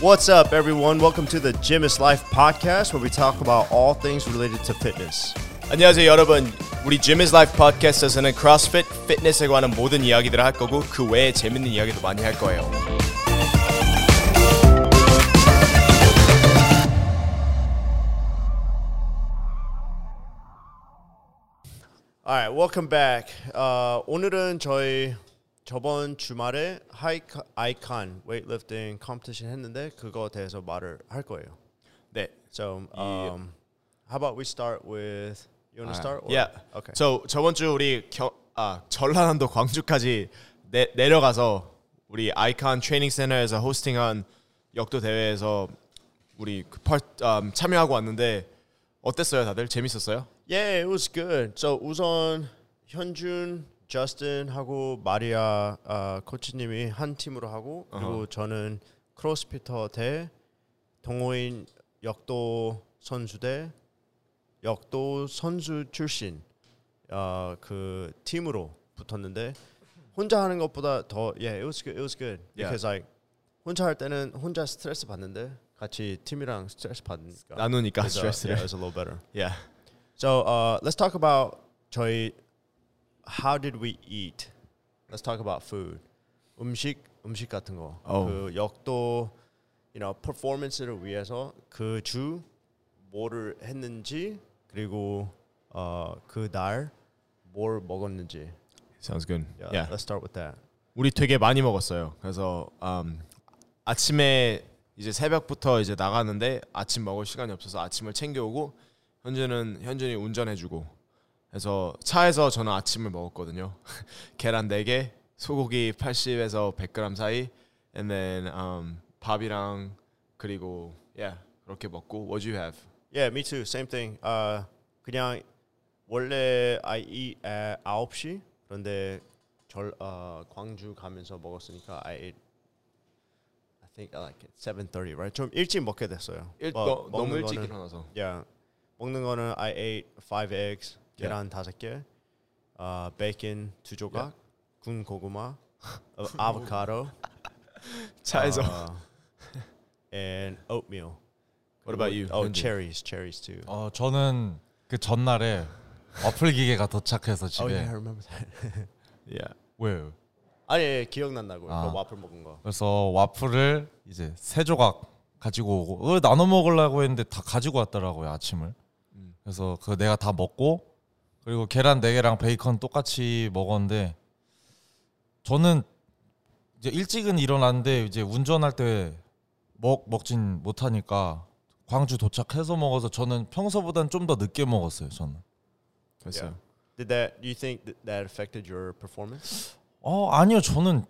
What's up, everyone? Welcome to the Gym is Life podcast, where we talk about all things related to fitness. 안녕하세요 여러분 우리 Gym is Life 팟캐스트에서는 크로스핏, 피트니스에 관한 모든 이야기들을 할 거고 그 외에 재밌는 이야기도 많이 할 거예요 All right, welcome back. 어, 오늘은 저희 저번 주말에 하이 아이콘 weightlifting competition 했는데 그거 대해서 말을 할 거예요. 네 So, um, how about we start with you want to start? or- Yeah. Okay. 저 저번 주 우리 겨, 아 전라남도 광주까지 내, 내려가서 우리 아이콘 트레이닝 센터에서 hosting한 역도 대회에서 우리 그 펄, 음, 참여하고 왔는데 어땠어요 다들 재밌었어요? Yeah, it was good. So 우선 현준, 저스틴 하고 마리아 어, 코치님이 한 팀으로 하고 그리고 저는 CrossFitter 대 동호인 역도 선수 대 역도 선수 출신 어, 그 팀으로 붙었는데 혼자 하는 것보다 더 yeah, it was good. It was good Yeah. because like 혼자 할 때는 혼자 스트레스 받는데 같이 팀이랑 스트레스 받으니까 나누니까 스트레스를. yeah, it was a little better. Yeah. So uh, let's talk about 저희 how did we eat? Let's talk about food. 음식 음식 같은 거. Oh. 그 역도 you know performance를 위해서 그 주 뭐를 했는지 그리고 어, 그날 뭘 먹었는지. Sounds good. Yeah, Yeah. let's start with that. 우리 되게 많이 먹었어요. 그래서 음, 아침에 이제 새벽부터 이제 나가는데 아침 먹을 시간이 없어서 아침을 챙겨오고 현준은 현준이 운전해주고 그래서 차에서 저는 아침을 먹었거든요. 계란 4개, 소고기 80에서 100g 사이, and then um, 밥이랑 그리고 yeah 그렇게 먹고 What do you have? Yeah, me too. Same thing. 아 그냥 원래 I eat at 9시 그런데 절 어, 광주 가면서 먹었으니까 I ate I think like at 7:30, right? 좀 일찍 먹게 됐어요. 일, 어, 너, 너무 일찍 거는- 일어나서. Yeah. 먹는 거는 I ate five eggs, 계란 다섯 개, 어, 베이컨 두 조각, 군 고구마, 어, 아보카도, 차에서. 어, and oatmeal. What about you? Oh, cherries, cherries too. 어 저는 그 전날에 와플 기계가 도착해서 집에 Oh yeah, I remember that. Yeah. 왜요? 아니 예, 기억난다고. 아. 그 와플 먹은 거. 그래서 와플을 이제 세 조각 가지고 오고 어, 나눠 먹으려고 했는데 다 가지고 왔더라고요 아침을. 그래서 그 내가 다 먹고 그리고 계란 네 개랑 베이컨 똑같이 먹었는데 저는 이제 일찍은 일어났는데 이제 운전할 때 먹 먹진 못하니까 광주 도착해서 먹어서 저는 평소보단 좀 더 늦게 먹었어요 저는. 됐어요. Yeah. Did that? Do you think that, that affected your performance? 어 아니요 저는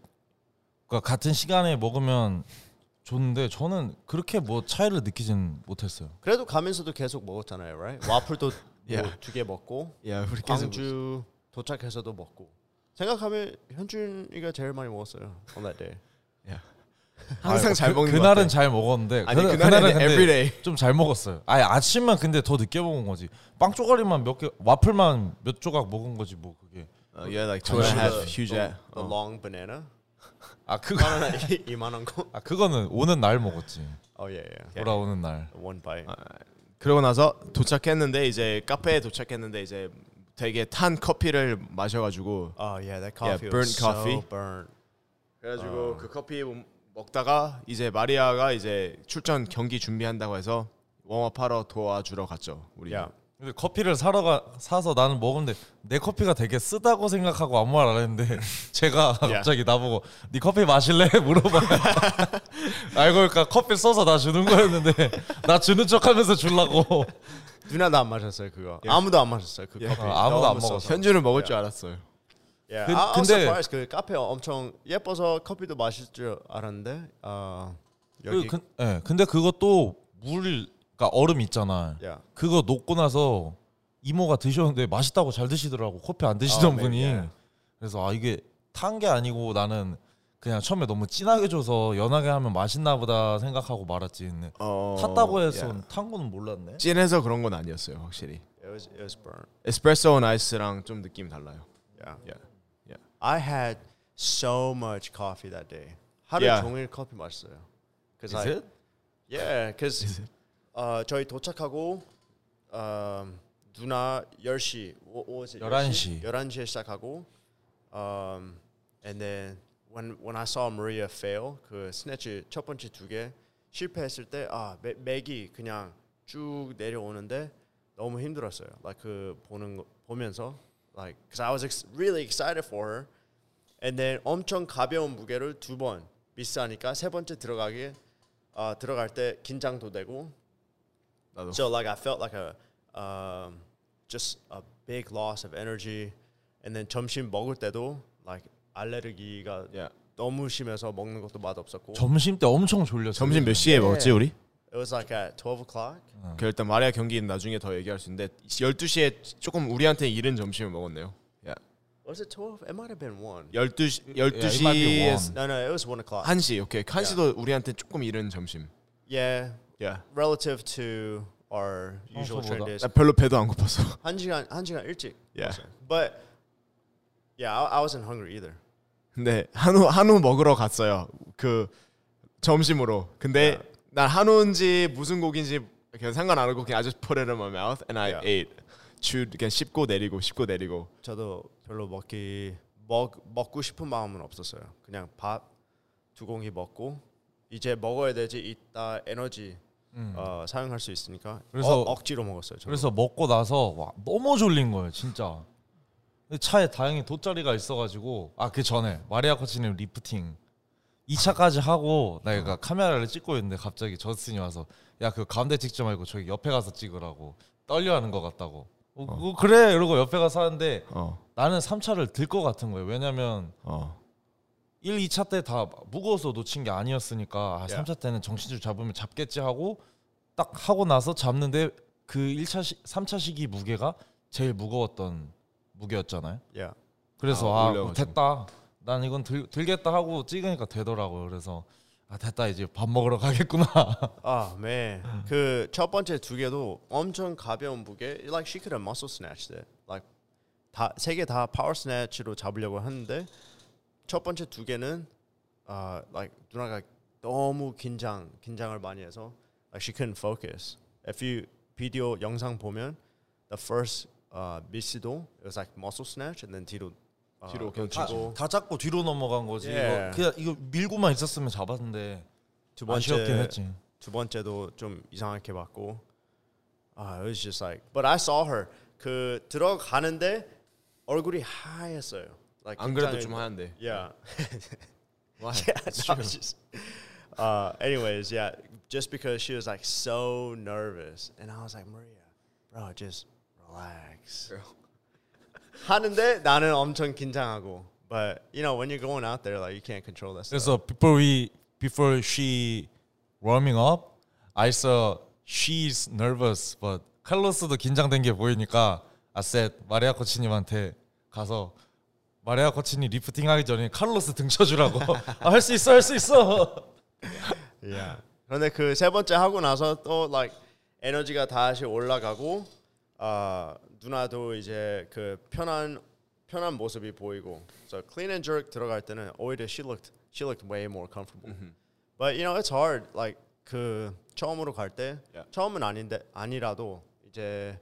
그러니까 같은 시간에 먹으면 좋은데 저는 그렇게 뭐 차이를 느끼진 못했어요. 그래도 가면서도 계속 먹었잖아요, right? 와플도 Yeah. 두개 먹고 Yeah, 우리 계속 광주 도착해서도 먹고. 생각하면 현준이가 제일 많이 먹었어요 on that day. 항상 잘 그, 먹는 것 그날은 같아. 잘 먹었는데 아니, 그, 그날은 everyday. 좀잘 먹었어요. 아니 아침만 근데 더 늦게 먹은 거지. 빵 쪼가리만 몇 개, 와플만 몇 조각 먹은 거지 뭐 그게. Uh, yeah, like two and a half huge. the, at- the 어. long banana. 아 그거 이만한 거. 아 그거는 오는 날 먹었지. Oh yeah, yeah. 돌아오는 날. One bite. 그러고 나서 도착했는데 이제 카페에 도착했는데 이제 되게 탄 커피를 마셔가지고 Oh yeah, that coffee burnt was so coffee. burnt. 그래가지고 그 커피 먹다가 이제 마리아가 이제 출전 경기 준비한다고 해서 웜업하러 도와주러 갔죠. 우리. Yeah. 근데 커피를 사러 가 사서 나는 먹는데 내 커피가 되게 쓰다고 생각하고 아무 말 안 했는데 제가 갑자기 나보고 네 커피 마실래 물어봐. 알고 보니까 커피 써서 나 주는 거였는데 나 주는 척하면서 주려고. 누나도 안 마셨어요 그거. 아무도 안 마셨어요 그 커피. 어, 아무도 안 먹었어. 현주는 먹을 줄 알았어요. I, I was 근데- surprised. 그 카페 엄청 예뻐서 커피도 마실 줄 알았는데 어, 여기 그, 근, 예, 근데 그것도 물, 그러니까 얼음 있잖아. yeah. 그거 녹고 나서 이모가 드셨는데 맛있다고 잘 드시더라고. 커피 안 드시던 아, 네, 분이. 예. 그래서 아 이게 탄 게 아니고 나는 그냥 처음에 너무 진하게 줘서 연하게 하면 맛있나 보다 생각하고 말았지. 근데 어, 탔다고 해서 yeah. 탄 거는 몰랐네. 찐해서 그런 건 아니었어요, 확실히. It was it was burnt. 에스프레소 온 아이스랑 좀 느낌이 달라요. Yeah. Yeah. Yeah. I had so much coffee that day. 하루 Yeah. 종일 커피 마셨어요. Is I, it? Yeah, because 어, 저희 도착하고 um, 누나 10시, what, what was it? 11시. 11시에 시작하고 um, and then when when I saw Maria fail 그 스네치 첫 번째 두 개 실패했을 때아 맥이 그냥 쭉 내려오는데 너무 힘들었어요. Like 그 보는 거 보면서 like because I was ex- really excited for her and then 엄청 가벼운 무게를 두 번 미스하니까 세 번째 들어가기 어, 들어갈 때 긴장도 되고 나도. so like I felt like a um, just a big loss of energy and then 점심 먹을 때도 like 알레르기가 Yeah. 너무 심해서 먹는 것도 맛 없었고 점심 때 엄청 졸렸어. 점심 몇 시에 먹었지 우리? it was like at 12 o'clock 그 일단 마리아 경기는 나중에 더 얘기할 수 있는데 12시에 조금 우리한테 이른 점심을 먹었네요. 야. was it 12? it might have been 1 12시 it might be 12시에 one. no no it was 1 o'clock 1시. 오케이. 1시도 우리한테 조금 이른 점심. yeah 야. relative to our usual 평소보다. trend is 나 별로 배도 안 고파서. 한 시간 한 시간 일찍 Yeah. but yeah I, I wasn't hungry either 근데 한우 한우 먹으러 갔어요. 그 점심으로. 근데 Yeah. 난 한우인지 무슨 고기인지 그냥 상관 안 하고 그냥 I just put it in my mouth and I Yeah. ate. 주 그냥 씹고 내리고 씹고 내리고. 저도 별로 먹기 먹 먹고 싶은 마음은 없었어요. 그냥 밥 두 공기 먹고 이제 먹어야 되지 이따 에너지 어, 사용할 수 있으니까 음. 그래서- 어, 억지로 먹었어요. 저도. 그래서 먹고 나서 와, 너무 졸린 거예요, 진짜. 차에 다행히 돗자리가 있어가지고 아 그 전에 마리아 코치님 리프팅 2차까지 하고 내가 카메라를 찍고 있는데 갑자기 저스틴이 와서 야 그 가운데 찍지 말고 저기 옆에 가서 찍으라고 떨려하는 것 같다고. 어, 어, 그래 이러고 옆에 가서 하는데 어. 나는 3차를 들 것 같은 거예요. 왜냐면 어. 1, 2차 때 다 무거워서 놓친 게 아니었으니까 아, Yeah. 3차 때는 정신줄 잡으면 잡겠지 하고 딱 하고 나서 잡는데 그 1차 시, 3차 시기 무게가 제일 무거웠던 무게였잖아요. yeah. 그래서 아, 아, 올려가지고. 됐다. 난 이건 들, 들겠다 하고 찍으니까 되더라고요. 그래서 아 됐다 이제 밥 먹으러 가겠구나. 아, man. 그첫 번째 두 개도 엄청 가벼운 무게. Like she could have muscle snatched it. Like 다세 개 다 파워 스네치로 잡으려고 하는데 첫 번째 두 개는 아, like 누나가 너무 긴장 긴장을 많이 해서 like she couldn't focus. If you 비디오 영상 보면 the first uh, 미스도 it was like muscle snatch and then 뒤로 어, 뒤로 그냥 다, 치고 다 잡고 뒤로 넘어간 거지. Yeah. 이거 그냥 이거 밀고만 있었으면 잡았는데 두 아쉬웠긴 번째 했지. 두 번째도 좀 이상하게 봤고 아 it was just like but I saw her 그 들어가는데 얼굴이 하였어요 like 안 그래도 긴장을- 좀 하는데. yeah Why? yeah that was just uh anyways yeah just because she was like so nervous and I was like Maria bro just relax 하는데 나는 엄청 긴장하고 but you know when you're going out there like you can't control that stuff 그래서 before we before she warming up, I saw she's nervous, but 칼로스도 긴장된 게 보이니까 I said 마리아 코치님한테 가서 마리아 코치님 리프팅 하기 전에 칼로스 등 쳐주라고 아, 할수 있어 할 수 있어. Yeah. 그런데 그 세 번째 하고 나서 또 like 에너지가 다시 올라가고 아 누나도 이제 그 편한 편한 모습이 보이고 so clean and jerk 들어갈 때는 오히려 she looked she looked way more comfortable. But you know it's hard like 그 처음으로 갈때 Yeah. 처음은 아닌데 아니라도 이제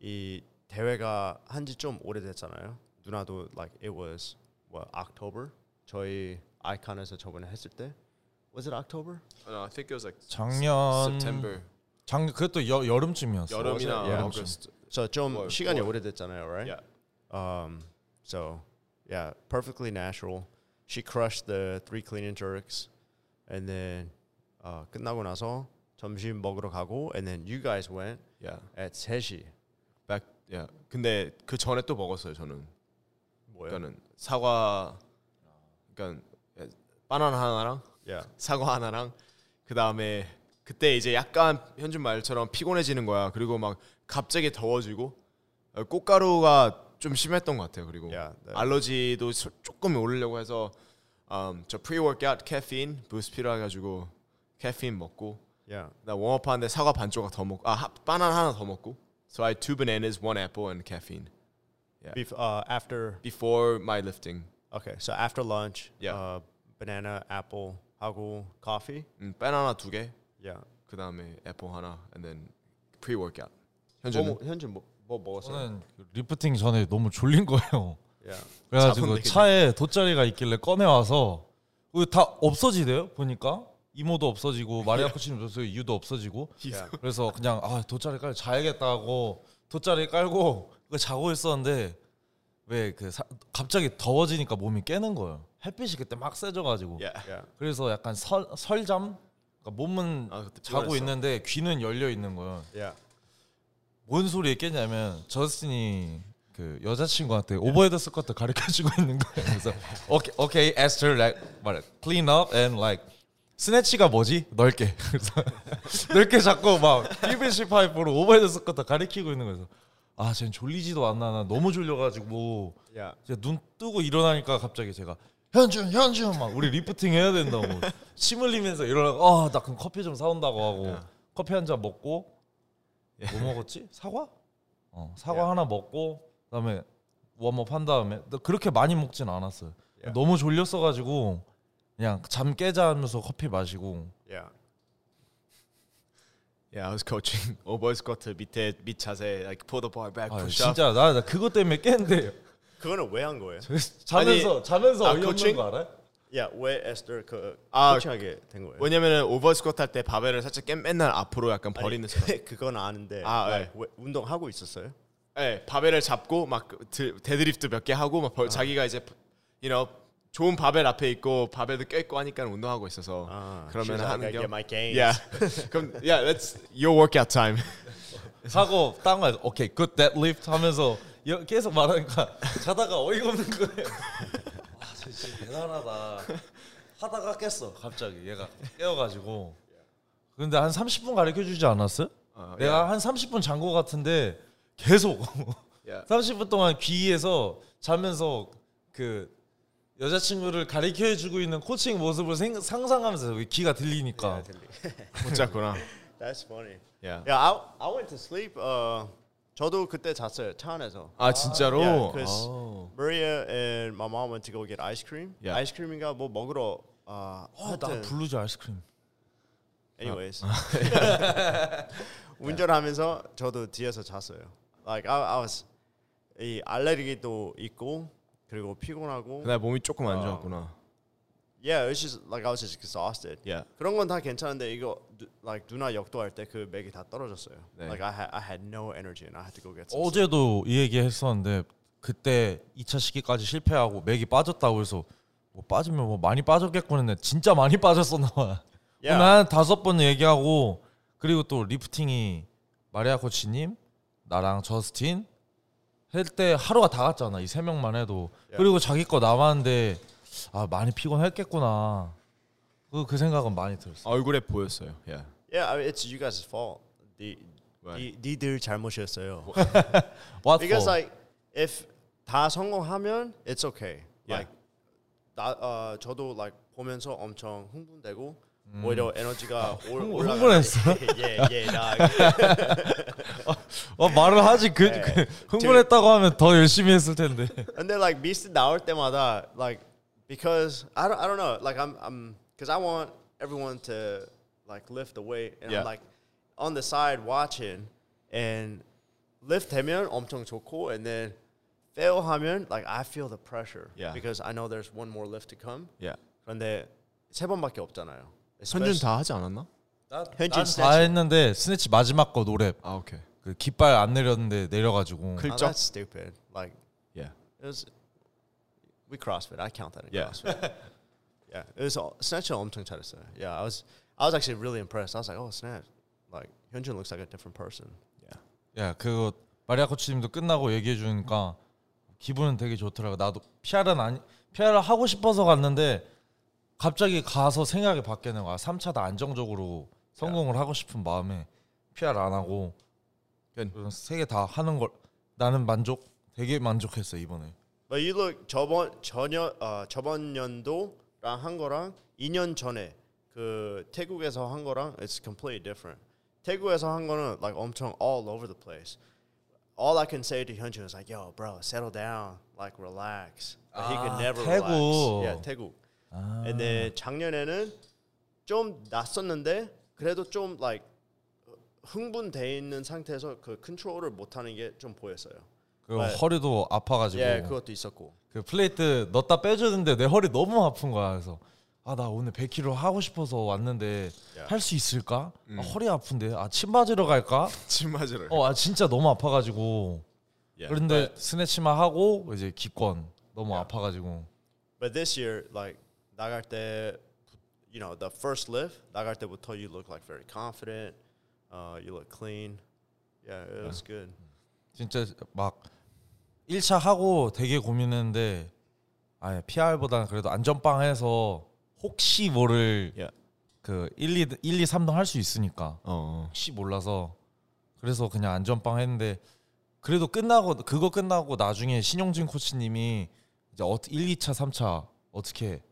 이 대회가 한지 좀 오래됐잖아요. 누나도 like it was what October 저희 아이콘에서 저번에 했을 때 was it October? No, I think it was like 작년 September. 작 그것도 여, 여름쯤이었어. 여름이나 Yeah. August. So 좀 Four, 시간이 four. 오래됐잖아요, right? Yeah. Um, so yeah, perfectly natural. She crushed the three clean and jerks, and then uh, 끝나고 나서 점심 먹으러 가고, and then you guys went Yeah. at 3시. Back. Yeah. 근데 그 전에 또 먹었어요, 저는. 뭐요? 그러니까는 사과 그러니까 바나나 하나랑 Yeah. 사과 하나랑 그 다음에 그때 이제 약간 현준 말처럼 피곤해지는 거야. 그리고 막 갑자기 더워지고 어, 꽃가루가 좀 심했던 것 같아요. 그리고 Yeah, 네. allergy도 소- 조금 오르려고 해서 um, 저 pre-workout caffeine boost 필요해가지고 캐페인 먹고 Yeah. 나 웜업하는데 사과 반 조각 더 먹고 아 하- 바나나 하나 더 먹고 So I had two bananas, one apple, and caffeine Bef- uh, after before my lifting. okay, so after lunch, Yeah. uh, banana, apple 하고 coffee. 음, 바나나 두 개. Yeah. 그 다음에 애플 하나, and then pre workout. 현주는 뭐, 현준 뭐, 뭐 먹었어요? 저는 리프팅 전에 너무 졸린 거예요. Yeah. 그래가지고 차에 돗자리가 있길래 꺼내 와서 다 없어지대요. 보니까 이모도 없어지고 마리아 코치님 없어지고 이유도 없어지고 Yeah. 그래서 그냥 아 돗자리 깔 자야겠다 하고 돗자리 깔고 그 자고 있었는데 왜 그 갑자기 더워지니까 몸이 깨는 거예요. 햇빛이 그때 막 세져가지고 Yeah. 그래서 약간 설, 설잠 그러니까 몸은 아, 자고. 있는데 귀는 열려 있는 거예요. Yeah. 뭔 소리에 깼냐면 저스틴이 그 여자친구한테 overhead squat 가르쳐주고 있는 거예요. 그래서 오케이 오케이 에스터 like 말 clean up and like snatch가 뭐지? 넓게 그래서 넓게 잡고 막 PVC 파이프로 overhead squat 가르치고 있는 거예요. 아, 쟤는 졸리지도 않나. 나 너무 졸려가지고. Yeah. 이제 눈 뜨고 일어나니까 갑자기 제가 현준 현준! 막 우리 리프팅 해야 된다고. 침 흘리면서 일어나고 아 나 그럼 커피 좀 사온다고 하고 커피 한 잔 먹고 뭐 먹었지? 사과? 어 사과 하나 먹고 그다음에 warm-up 한 다음에 나 그렇게 많이 먹진 않았어요. 너무 졸렸어가지고 그냥 잠 깨자 하면서 커피 마시고 Yeah. I was coaching over squat 밑에 밑 자세, like pull the bar back, 아, push up. 진짜 나, 나 그것 때문에 깼는데 그거는 왜 한 거예요? 자면서 자면서 아, 어이없는 코칭? 거 알아요? Yeah. 왜 에스터 그 아, coaching하게 된 거예요? 왜냐면은 over squat 할 때 바벨을 살짝 깬 맨날 앞으로 약간 버리는 습관. 그건 아는데. 아, like, 왜 운동하고 있었어요? 네, 바벨을 잡고 막 드- 데드리프트 몇 개 하고 막 벌- 자기가 이제 you know 좋은 바벨 앞에 있고 바벨도 껴 있고 하니까 운동하고 있어서 아, 그러면 하는 gains. Yeah. 그럼 yeah, that's your workout time. 하고 딴거 오케이 good deadlift 하면서 여- 계속 말하니까 자다가 어이가 없는 거예요. 아 진짜 대단하다. 하다가 깼어 갑자기 얘가 깨어가지고. 근데 한 30분 가르쳐 주지 않았어요? 어, 내가 한 30분 잔 거 같은데 계속 Yeah. 30분 동안 귀에서 자면서 그 여자친구를 가르쳐 주고 있는 코칭 모습을 생, 상상하면서 귀가 들리니까 못 잤구나. That's funny. Yeah. Yeah, I I went to sleep. 어 저도 그때 잤어요 차 안에서. 아 진짜로? Yeah, 'cause 아. Maria and my mom went to go get ice cream. Yeah. 아이스 크림인가 뭐 먹으러 아 어, 나 블루즈 아이스크림. anyways 운전하면서 저도 뒤에서 잤어요. Like I, I was 이 알레르기도 있고 그리고 피곤하고 그날 몸이 조금 안 좋았구나. yeah it's just like I was just exhausted. Yeah. 그런 건 다 괜찮은데 이거 누- like 누나 역도할 때 그 맥이 다 떨어졌어요. 네. Like I had I had no energy and I had to go get some. 어제도 이 얘기 했었는데 그때 2차 시기까지 실패하고 맥이 빠졌다고 해서 뭐 빠지면 뭐 많이 빠졌겠군 했는데 진짜 많이 빠졌었나 봐. Yeah. 난 다섯 번 얘기하고 그리고 또 리프팅이 마리아 코치님 나랑 저스틴 할때 하루가 다 갔잖아 이 세 명만 해도 그리고 자기 거 남았는데 아 많이 피곤했겠구나 그, 그 생각은 많이 들었어. 얼굴에 보였어요. Yeah. Yeah, I mean, it's you guys' fault. 니, Right. 니, 니들 잘못이었어요. What Because for? like if 다 성공하면 it's okay. Yeah. Like 나 어, 저도 like 보면서 엄청 흥분되고 오히려 에너지가 올, 흥- 올라가. 흥분했어? 예, 예, 나 어, 말을 하지 그, 네. 그 흥분했다고 하면 더 열심히 했을 텐데. 근데 like 미스 나올 때마다 like because I don't I don't know like I'm I'm because I want everyone to like lift the weight and Yeah. I'm like on the side watching and lift 되면 엄청 좋고 and then fail 하면 like I feel the pressure Yeah. because I know there's one more lift to come Yeah. 그런데 세 번밖에 없잖아요. 현준 다 하지 않았나? 현진 난다 스네치. 했는데 스네치 마지막 거 노래 아 오케이. 그 깃발 안 내렸는데 내려가지고 클- Oh, 클적? that's stupid. Like Yeah. it was we CrossFit. I count that in Yeah. CrossFit. yeah, it was all, snatch 엄청 잘했어요. Yeah, I was I was actually really impressed. I was like, oh snatch, like Hyunjin looks like a different person. 야 그거 마리아 코치님도 끝나고 얘기해 주니까 기분은 되게 좋더라고. 나도 PR은 아니 PR을 하고 싶어서 갔는데 갑자기 가서 생각이 바뀌는 거야. 3차도 안정적으로 성공을 하고 싶은 마음에 PR 안 하고 세 개 다 하는 걸 나는 만족 되게 만족했어 이번에. But you look 저번 전년 어, 저번 년도랑 한 거랑 2년 전에 그 태국에서 한 거랑 it's completely different. 태국에서 한 거는 like 엄청 all over the place. All I can say to Hyunjin is like, "Yo, bro, settle down, like relax." But he could 아, never 태국. relax. Yeah, 태국. And then 작년에는 좀 낫었는데 그래도 좀 like 흥분돼 있는 상태에서 그 컨트롤을 못 하는 게 좀 보였어요. 그 네. 허리도 아파가지고 예, 그것도 있었고. 그 플레이트 넣다 빼주는데 내 허리 너무 아픈 거야. 그래서 아 나 오늘 100kg 하고 싶어서 왔는데 야. 할수 있을까? 아, 허리 아픈데 아침 맞으러 갈까? 침 맞으러. 어, 아 진짜 너무 아파가지고 Yeah. 그런데 스네치만 하고 이제 기권 너무 야. 아파가지고 But this year, like 나갈 때, you know, the first lift 나갈 때부터 you look like very confident. Uh, you look clean. Yeah, it was good. 진짜 막 1차 하고 되게 고민했는데 아예 PR보다는 그래도 안전빵 해서 혹시 뭐를 야. 그 1, 2, 1, 2, 3등 할 수 있으니까 어. 혹시 몰라서 그래서 그냥 안전빵 했는데 그래도 끝나고 그거 끝나고 나중에 신용진 코치님이 이제 어, 1, 2차, 3차 어떻게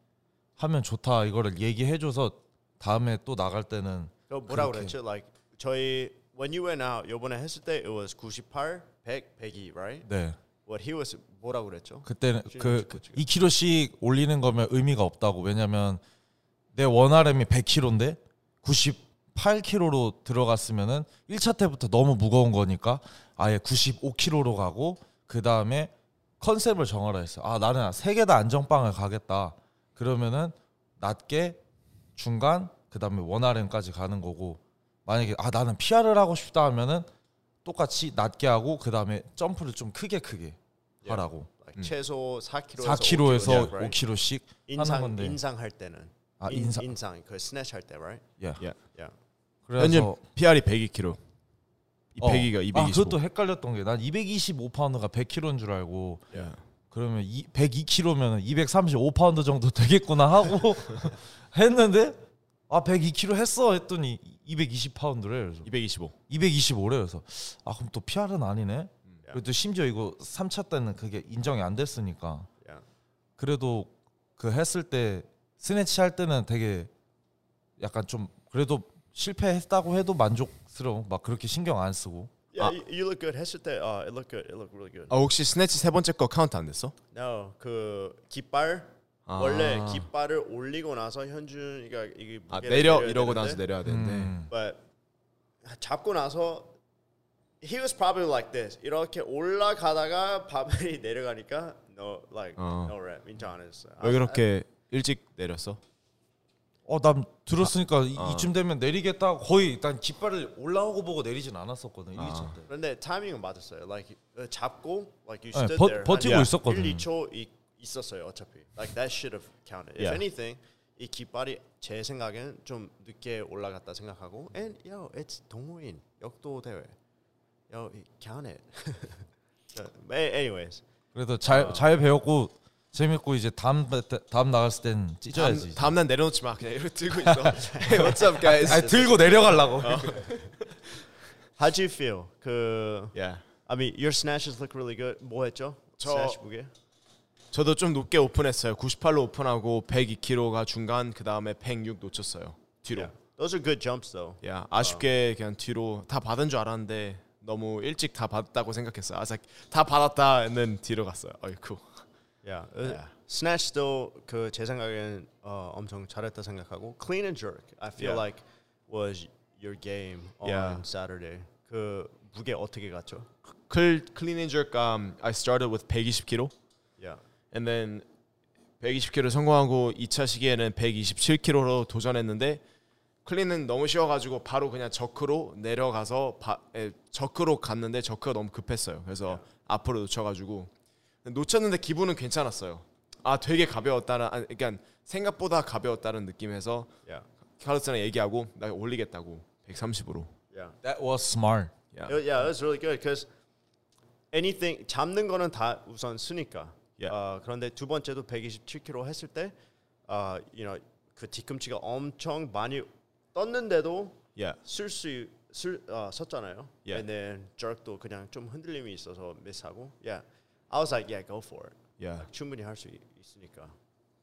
하면 좋다 이거를 얘기해줘서 다음에 또 나갈 때는 그 뭐라. 그랬죠? Like 저희 when you went out 요번에 했을 때 it was 98, 100, 102, right? 네 What he was 뭐라 그랬죠? 그때는 그 코치가. 2kg씩 올리는 거면 의미가 없다고 왜냐면 내 원RM이 100kg인데 98kg로 들어갔으면은 1차 때부터 너무 무거운 거니까 아예 95kg로 가고 그 다음에 컨셉을 정하라 했어. 아 나는 세 개 다 안정빵을 가겠다. 그러면은 낮게 중간 그 다음에 원RM까지 가는 거고 만약에 아 나는 PR을 하고 싶다 하면은 똑같이 낮게 하고 그 다음에 점프를 좀 크게 크게 하라고. Like 최소 4kg에서 4kg에서 5kg, right? 5kg씩 하는 인상 건데. 인상 할 때는 아 인, 인상. 인상 그 snatch 할 때, right? 예. 예. Yeah. 현재 그래서 PR이 102kg. 이 어. 102가 225. 아 그것도 헷갈렸던 게 난 225파운드가 100kg인 줄 알고 예. 그러면 이, 102kg면 235파운드 정도 되겠구나 하고 했는데 아 102kg 했어 했더니 220파운드래 그래서 225. 225래 그래서 아 그럼 또 PR은 아니네. 음. 그래도 심지어 이거 3차 때는 그게 인정이 안 됐으니까. 그래도 그 했을 때 snatch 할 때는 되게 약간 좀 그래도 실패했다고 해도 만족스러워 막 그렇게 신경 안 쓰고 Yeah, 아. you, you look good. 했을 때, uh, it looked good. It looked really good. 아 혹시 snatch 세 번째 거 카운트 안 됐어? No, 그 깃발 아. 원래 깃발을 올리고 나서 현준이가 이게 아 무게를 내려 내려야 이러고 되는데, 나서 내려야 되는데. 음. But 잡고 나서 he was probably like this. 이렇게 올라가다가 바벨이 내려가니까 no like 어. no rep 인정 안 했어요. 왜 그렇게 일찍 내렸어? 어, 난 들었으니까 이- 아. 이쯤 되면 내리겠다. 거의 난 깃발을 올라오고 보고 내리진 않았었거든. 1, 아. 2차 때. 그런데 타이밍은 맞았어요. Like 어, 잡고 like you 네, stood 버- there. 버티고 한 있었거든. 1, 2초 이, 있었어요. 어차피. Like that should have counted. If Yeah. anything, 이 깃발이 제 생각엔 좀 늦게 올라갔다 생각하고 and yo, it's 동호인 역도 대회. Yo, it counted. But anyways. 그래도 잘 아. 잘 배웠고 재밌고 이제 다음 때- 다음 나갔을 땐 다음, 찢어야지. 다음 날 내려놓지 마. 그냥 이렇게 들고 있어. hey, what's up, guys? 아니 들고 내려가려고. How'd you feel? 그 yeah. I mean, your snatches look really good. 뭐 했죠? 저- 스나치 무게? 저도 좀 높게 오픈했어요. 98로 오픈하고 102kg가 중간 그 다음에 106 놓쳤어요. 뒤로. Yeah. Those are good jumps though. 야 아쉽게 그냥 뒤로 다 받은 줄 알았는데 너무 일찍 다 받았다고 생각했어요. 아사 다 받았다는 뒤로 갔어요. 어이쿠. Yeah. Yeah. 스나치도 그 제 생각엔 어, 엄청 잘했다 생각하고 clean and jerk. I feel Yeah. like was your game on Yeah. Saturday. 그 무게 어떻게 갔죠? 클 클린 jerk um, I started with 120kg Yeah. and then 120kg 성공하고 2차 시기에는 127kg로 도전했는데 클린은 너무 쉬워가지고 바로 그냥 저크로 내려가서 바, 에, 저크로 갔는데 저크가 너무 급했어요. 그래서 앞으로 놓쳐가지고 놓쳤는데 기분은 괜찮았어요. 아 되게 가벼웠다는, 아, 그러니까 생각보다 가벼웠다는 느낌에서 Yeah. 카르스랑 얘기하고 나 올리겠다고 130으로. Yeah. That was smart. It, yeah, it was really good because anything 잡는 거는 다 우선 쓰니까. Yeah. 어, 그런데 두 번째도 127kg 했을 때, 어, you know, 그 뒤꿈치가 엄청 많이 떴는데도 야. 쓸수 쓸 어, 섰잖아요. Yeah. And then jerk도 그냥 좀 흔들림이 있어서 미스하고. Yeah. I was like, yeah, go for it. 야. 충분히 할 수 있으니까.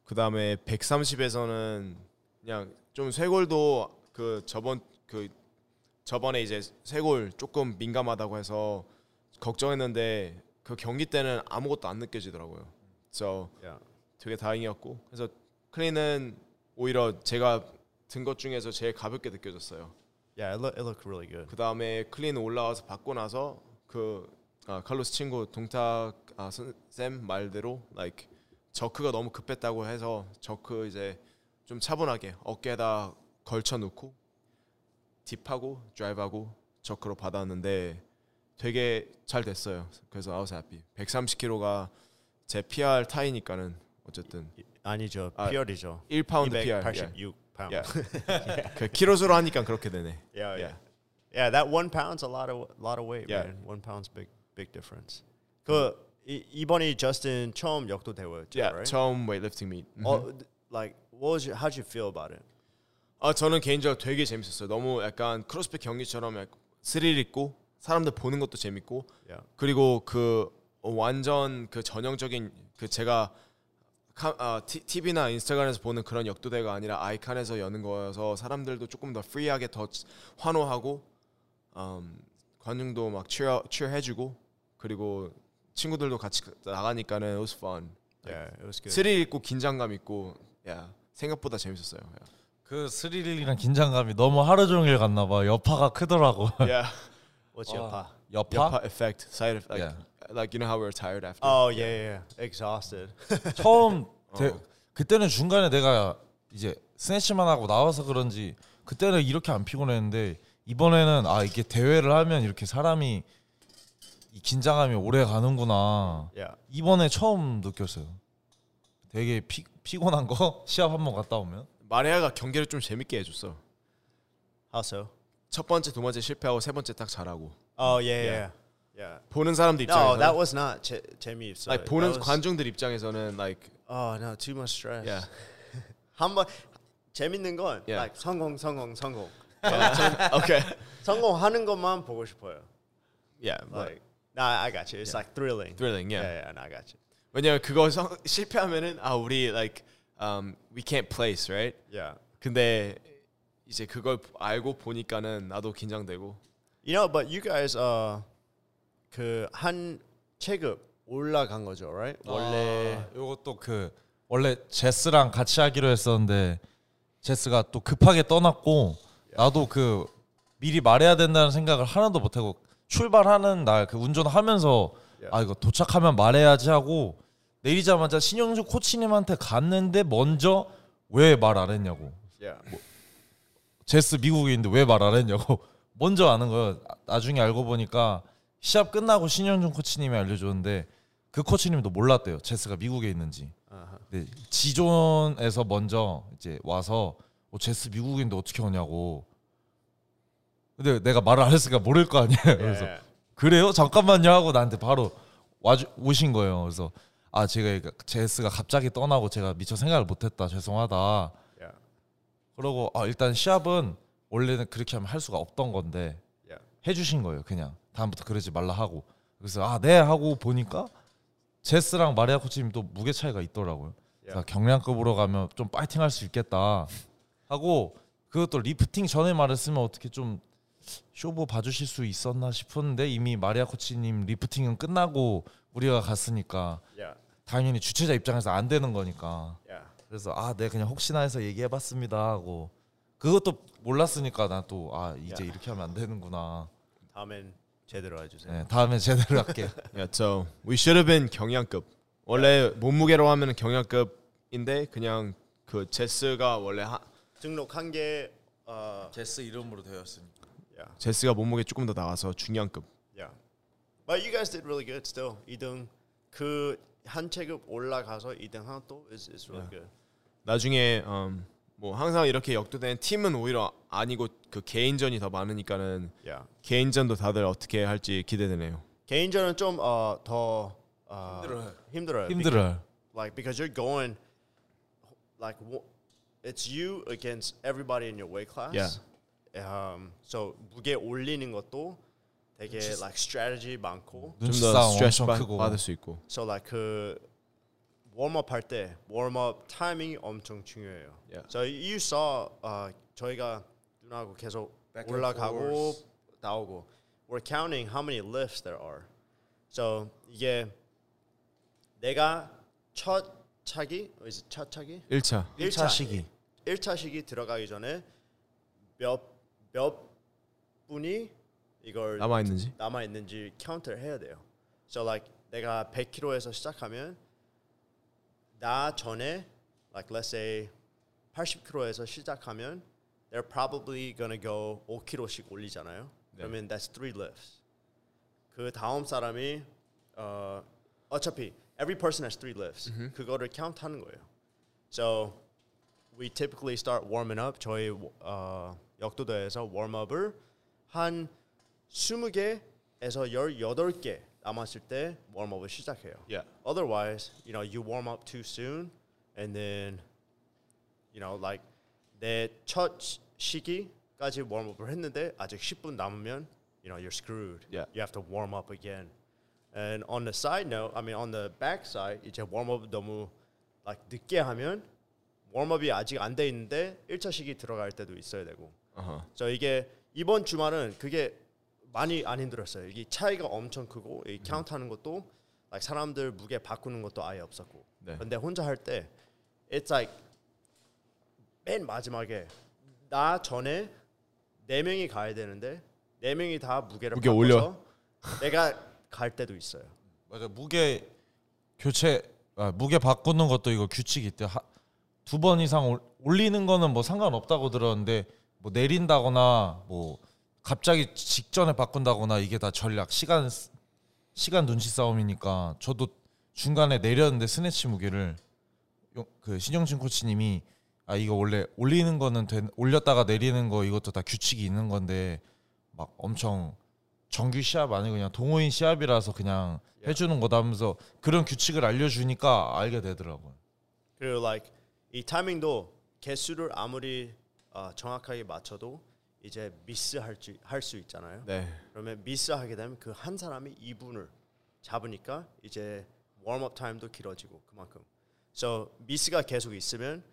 그 다음에 130에서는 그냥 좀 쇄골도 그 저번 그 저번에 이제 쇄골 조금 민감하다고 해서 걱정했는데 그 경기 때는 아무것도 안 느껴지더라고요. 그래서 Yeah. 되게 다행이었고 그래서 클린은 오히려 제가 든 것 중에서 제일 가볍게 느껴졌어요. Yeah, it look it looked really good. 그 다음에 클린 올라와서 받고 나서 그 아, 칼로스 친구 동탁 아, 선- 쌤 말대로 like jerk가 너무 급했다고 해서 jerk 이제 좀 차분하게 어깨에다 걸쳐 놓고 dip하고 drive하고 jerk로 받았는데 되게 잘 됐어요. 그래서 I was happy. 130kg가 제 PR tie니까는 어쨌든 아니죠. 아, PR이죠. 1파운드 PR. 286 pound. Yeah. 그 키로수로 하니까 그렇게 되네. Yeah, yeah, Yeah. That one pound's a lot of lot of weight, Yeah. man. One pound's big, big difference. 그 이, 이번이 저스틴 처음 역도 대회였죠, Yeah, right? 처음 weightlifting meet. 어, like, what was your, how'd you feel about it? 아 저는 개인적으로 되게 재밌었어요. 너무 약간 크로스핏 경기처럼 약간 스릴 있고 사람들 보는 것도 재밌고 Yeah, 그리고 그 완전 그 전형적인 그 제가 카, 아, 티, TV나 Instagram에서 보는 그런 역도대회가 아니라 아이칸에서 여는 거여서 사람들도 조금 더 free하게 더 환호하고 음, 관중도 막 cheer, cheer 해주고 그리고 친구들도 같이 나가니까는 it was fun. yeah, it was good. 스릴 있고 긴장감 있고 야 생각보다 재밌었어요. 그 스릴이랑 긴장감이 너무 하루 종일 갔나 봐. 여파가 크더라고. Yeah. What's your pa? 여파? 여파 effect, side effect, like, Yeah. like you know how we were tired after. Oh yeah, yeah, yeah. exhausted. 처음 대, 어. 그때는 중간에 내가 이제 스네치만 하고 나와서 그런지 그때는 이렇게 안 피곤했는데 이번에는 아 이게 대회를 하면 이렇게 사람이 이 긴장감이 오래 가는구나. yeah, 이번에 처음 느꼈어요. 되게 피, 피곤한 거 시합 한 번 갔다 오면 마리아가 경기를 좀 재밌게 해줬어. how so? 첫 번째, 두 번째 실패하고 세 번째 딱 잘하고. Oh yeah, yeah, Yeah. yeah. 보는 사람들 No, 입장에서, that was not 재, 재미있어. like 보는 was- 관중들 입장에서는 like Oh no, too much stress. yeah, 한번 재밌는 건 Yeah. like 성공, 성공, 성공. okay, 성공하는 것만 보고 싶어요. yeah, but Like, nah, I got you. It's like thrilling. thrilling, yeah. Yeah, yeah, no, I got you. 왜냐면 그거 성, 실패하면은 아 우리 like um, we can't place, right? Yeah. 근데 이제 그걸 알고 보니까는 나도 긴장되고. You know, but you guys uh 그한 체급 올라간 거죠, right? 원래 아, 요것도 그 원래 제스랑 같이 하기로 했었는데 제스가 또 급하게 떠났고 나도 그 미리 말해야 된다는 생각을 하나도 못 하고 출발하는 날 그 운전하면서 아 이거 도착하면 말해야지 하고 내리자마자 신영주 코치님한테 갔는데 먼저 왜 말 안 했냐고 yeah. 제스 미국에 있는데 왜 말 안 했냐고 먼저 아는 거예요. 나중에 알고 보니까 시합 끝나고 신영준 코치님이 알려줬는데 그 코치님도 몰랐대요. 제스가 미국에 있는지. 근데 지존에서 먼저 이제 와서 어, 제스 미국인데 어떻게 오냐고. 근데 내가 말을 안 했으니까 모를 거 아니에요. 그래서 Yeah. 그래요? 잠깐만요 하고 나한테 바로 와 오신 거예요. 그래서 아 제가 제스가 갑자기 떠나고 제가 미처 생각을 못했다 죄송하다. Yeah. 그러고 아 일단 시합은 원래는 그렇게 하면 할 수가 없던 건데 Yeah. 해주신 거예요. 그냥 다음부터 그러지 말라 하고 그래서 아 네 하고 보니까 제스랑 마리아 코치님 또 무게 차이가 있더라고요. 그래서 Yeah. 경량급으로 가면 좀 파이팅할 수 있겠다 하고 그것도 리프팅 전에 말했으면 어떻게 좀 쇼부 봐주실 수 있었나 싶었는데 이미 마리아 코치님 lifting은 끝나고 우리가 갔으니까 Yeah. 당연히 주최자 입장에서 안 되는 거니까 Yeah. 그래서 아, 네 그냥 혹시나 해서 얘기해봤습니다 하고 그것도 몰랐으니까 나또아 이제 야. 이렇게 하면 안 되는구나. 다음엔 제대로 해주세요. 네, 다음에 제대로 할게요. Yeah, so we should have been 경량급. 원래 몸무게로 하면은 경량급인데 그냥 그 제스가 원래 하, 등록한 게 어, 제스 이름으로 되었으니까. Yeah. 제스가 몸무게 조금 더 나가서 중량급. Yeah. But you guys did really good still. 2등 그한 체급 올라가서 2등 한 또 is is really good. 나중에 음, 뭐 항상 이렇게 역도된 팀은 오히려 아니고 그 개인전이 더 많으니까는 Yeah. 개인전도 다들 어떻게 할지 기대되네요. 개인전은 좀더 어, 힘들어요. 힘들어요. 힘들어요. like because you're going like it's you against everybody in your weight class. Yeah. Um, so 무게 올리는 것도 되게 like strategy 많고. 눈치 좀더 싸움 스트레스 크고. 받을 수 있고. So like 그 warm-up 할때 warm-up 타이밍이 엄청 중요해요. Yeah. So you saw 어, 저희가 누나하고 계속 올라가고. 나오고 we're counting how many lifts there are. So 이게 내가 첫 차기 is it 첫 차기 1차. 1차 시기. 1차 시기 들어가기 전에 몇 몇 분이 이걸 남아 있는지. 남아 있는지 카운트를 해야 돼요. So like 내가 100kg에서 시작하면 나 전에 like let's say 80kg에서 시작하면 they're probably gonna go 5kg씩 올리잖아요. 그러면 that's three lifts. 그 다음 사람이 어 어차피 every person has three lifts. 그거를 카운트하는 거예요. So we typically start warming up. 저희 어, 역도대에서 웜업을 한 20개에서 18개 남았을 때 웜업을 시작해요. Yeah. Otherwise, you know, you warm up too soon and then you know, like 내 첫 시기까지 웜업을 했는데 아직 10분 남으면 you know, you're screwed. Yeah. You have to warm up again. And on the side note, I mean on the back side, 이제 웜업 너무 like 늦게 하면 웜업이 아직 안 돼 있는데 1차식이 들어갈 때도 있어야 되고. 어허. 저 이게 이번 주말은 그게 많이 안 힘들었어요. 이게 차이가 엄청 크고 이 카운트 하는 것도 like 사람들 무게 바꾸는 것도 아예 없었고. 네. 근데 혼자 할 때 it's like 맨 마지막에 나 전에 네 명이 가야 되는데 네 명이 다 무게를 무게 올려. 내가 갈 때도 있어요. 맞아 무게 교체 아, 무게 바꾸는 것도 이거 규칙이 있대 두 번 이상 올, 올리는 거는 뭐 상관없다고 들었는데 뭐 내린다거나 뭐 갑자기 직전에 바꾼다거나 이게 다 전략 시간 시간 눈치 싸움이니까 저도 중간에 내렸는데 스네치 무게를 용- 그 신영진 코치님이 아 이거 원래 올리는 거는 된, 올렸다가 내리는 거 이것도 다 규칙이 있는 건데 막 엄청 정규 시합 아니고 그냥 동호인 시합이라서 그냥 해주는 거다 하면서 그런 규칙을 알려주니까 알게 되더라고요. 그리고 like 이 타이밍도 개수를 아무리 어, 정확하게 맞춰도 이제 미스할 할수 있잖아요. 네. 그러면 미스하게 되면 그 한 사람이 2분을 잡으니까 이제 웜업 타임도 길어지고 그만큼. So 미스가 계속 있으면